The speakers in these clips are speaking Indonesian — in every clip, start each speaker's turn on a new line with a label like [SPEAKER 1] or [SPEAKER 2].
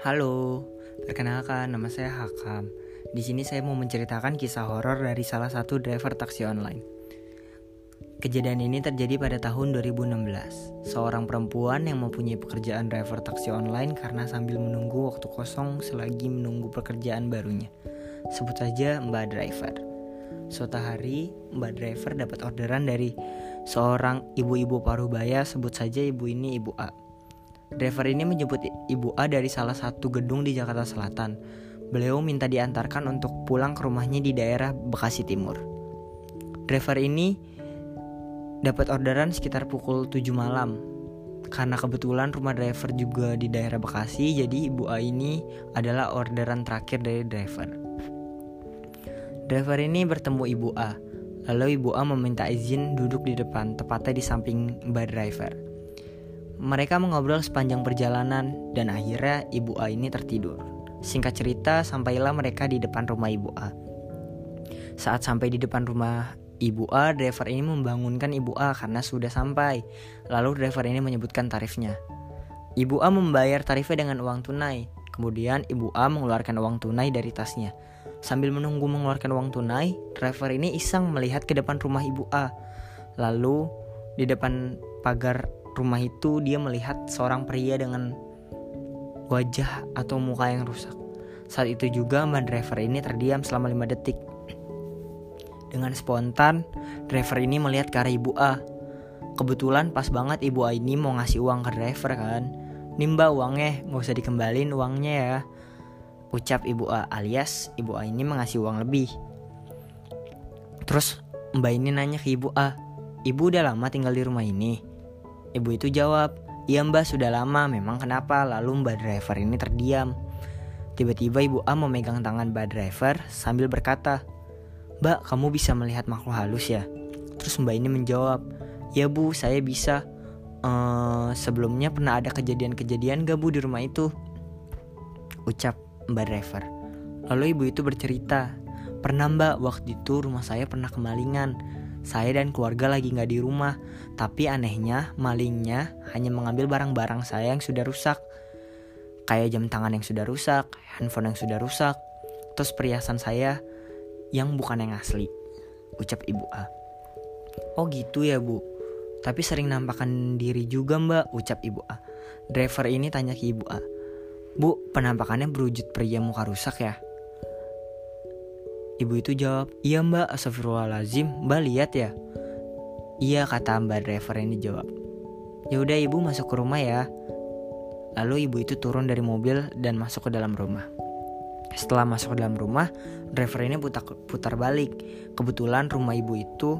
[SPEAKER 1] Halo, perkenalkan nama saya Hakam. Di sini saya mau menceritakan kisah horor dari salah satu driver taksi online. Kejadian ini terjadi pada tahun 2016. Seorang perempuan yang mempunyai pekerjaan driver taksi online karena sambil menunggu waktu kosong selagi menunggu pekerjaan barunya. Sebut saja Mbak Driver. Suatu hari, Mbak Driver dapat orderan dari seorang ibu-ibu paruh baya, sebut saja ibu ini Ibu A. Driver ini menjemput Ibu A dari salah satu gedung di Jakarta Selatan. Beliau minta diantarkan untuk pulang ke rumahnya di daerah Bekasi Timur. Driver ini dapat orderan sekitar pukul 7 malam. Karena kebetulan rumah driver juga di daerah Bekasi, jadi Ibu A ini adalah orderan terakhir dari driver. Driver ini bertemu Ibu A. Lalu Ibu A meminta izin duduk di depan, tepatnya di samping Mbak Driver. Mereka mengobrol sepanjang perjalanan dan akhirnya Ibu A ini tertidur. Singkat cerita, sampailah mereka di depan rumah Ibu A. Saat sampai di depan rumah Ibu A, driver ini membangunkan Ibu A karena sudah sampai. Lalu driver ini menyebutkan tarifnya. Ibu A membayar tarifnya dengan uang tunai. Kemudian Ibu A mengeluarkan uang tunai dari tasnya. Sambil menunggu mengeluarkan uang tunai, driver ini iseng melihat ke depan rumah Ibu A. Lalu di depan pagar rumah itu dia melihat seorang pria dengan wajah atau muka yang rusak. Saat itu juga mbak driver ini terdiam selama 5 detik. Dengan spontan, driver ini melihat ke arah ibu A. Kebetulan pas banget ibu A ini mau ngasih uang ke driver kan. Nimba uangnya, nggak usah dikembalin uangnya ya. Ucap ibu A alias ibu A ini mengasih uang lebih. Terus mbak ini nanya ke ibu A, ibu udah lama tinggal di rumah ini? Ibu itu jawab, iya mbak sudah lama, memang kenapa? Lalu mbak driver ini terdiam. Tiba-tiba ibu A memegang tangan mbak driver sambil berkata, Mbak, kamu bisa melihat makhluk halus ya? Terus mbak ini menjawab, ya bu, saya bisa. Uh, sebelumnya pernah ada kejadian-kejadian gak bu di rumah itu? Ucap mbak driver. Lalu ibu itu bercerita, pernah mbak waktu itu rumah saya pernah kemalingan saya dan keluarga lagi nggak di rumah, tapi anehnya malingnya hanya mengambil barang-barang saya yang sudah rusak. Kayak jam tangan yang sudah rusak, handphone yang sudah rusak, terus perhiasan saya yang bukan yang asli. Ucap ibu A. Oh gitu ya bu, tapi sering nampakkan diri juga mbak, ucap ibu A. Driver ini tanya ke ibu A. Bu, penampakannya berwujud pria muka rusak ya? Ibu itu jawab, iya mbak, astagfirullahalazim, mbak lihat ya? Iya kata mbak driver ini jawab. Ya udah ibu masuk ke rumah ya. Lalu ibu itu turun dari mobil dan masuk ke dalam rumah. Setelah masuk ke dalam rumah, driver ini putar, putar balik. Kebetulan rumah ibu itu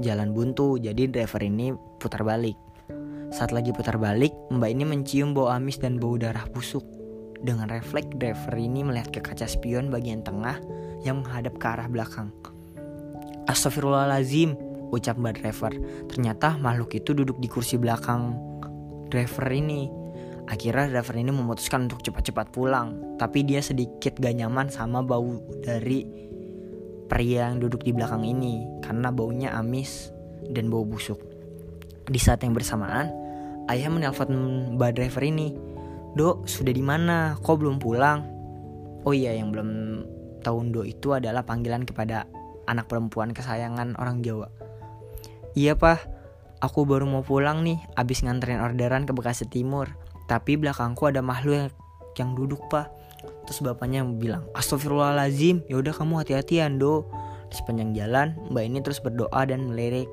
[SPEAKER 1] jalan buntu, jadi driver ini putar balik. Saat lagi putar balik, mbak ini mencium bau amis dan bau darah busuk. Dengan refleks, driver ini melihat ke kaca spion bagian tengah yang menghadap ke arah belakang. Astagfirullahalazim, ucap mbak driver. Ternyata makhluk itu duduk di kursi belakang driver ini. Akhirnya driver ini memutuskan untuk cepat-cepat pulang, tapi dia sedikit gak nyaman sama bau dari pria yang duduk di belakang ini karena baunya amis dan bau busuk. Di saat yang bersamaan, ayah menelpon mbak driver ini. Dok, sudah di mana? Kok belum pulang? Oh iya, yang belum tahun do itu adalah panggilan kepada anak perempuan kesayangan orang Jawa. Iya pak, aku baru mau pulang nih, abis nganterin orderan ke Bekasi Timur. Tapi belakangku ada makhluk yang, duduk pak. Terus bapaknya bilang, Astagfirullahalazim, yaudah kamu hati-hatian do. Di sepanjang jalan, mbak ini terus berdoa dan melirik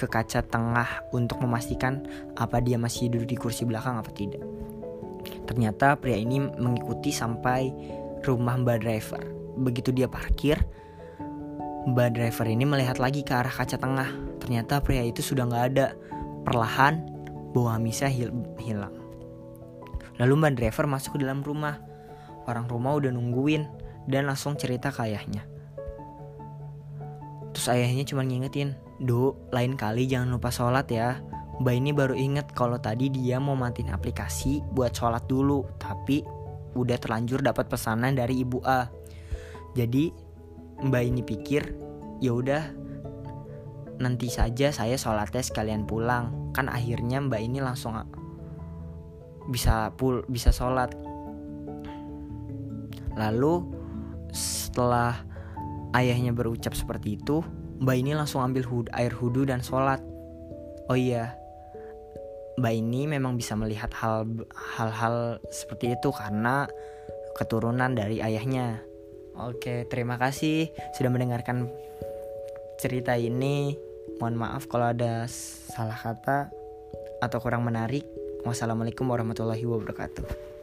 [SPEAKER 1] ke kaca tengah untuk memastikan apa dia masih duduk di kursi belakang apa tidak. Ternyata pria ini mengikuti sampai rumah mbak driver. Begitu dia parkir, Mbak driver ini melihat lagi ke arah kaca tengah. Ternyata pria itu sudah nggak ada. Perlahan, bau amisnya hil hilang. Lalu Mbak driver masuk ke dalam rumah. Orang rumah udah nungguin dan langsung cerita ke ayahnya. Terus ayahnya cuma ngingetin, Do, lain kali jangan lupa sholat ya. Mbak ini baru inget kalau tadi dia mau matiin aplikasi buat sholat dulu. Tapi udah terlanjur dapat pesanan dari ibu A. Jadi Mbak ini pikir ya udah nanti saja saya sholatnya sekalian pulang. Kan akhirnya Mbak ini langsung bisa pul bisa sholat. Lalu setelah ayahnya berucap seperti itu, Mbak ini langsung ambil hud air hudu dan sholat. Oh iya, Mbak ini memang bisa melihat hal hal-hal seperti itu karena keturunan dari ayahnya. Oke, terima kasih sudah mendengarkan cerita ini. Mohon maaf kalau ada salah kata atau kurang menarik. Wassalamualaikum warahmatullahi wabarakatuh.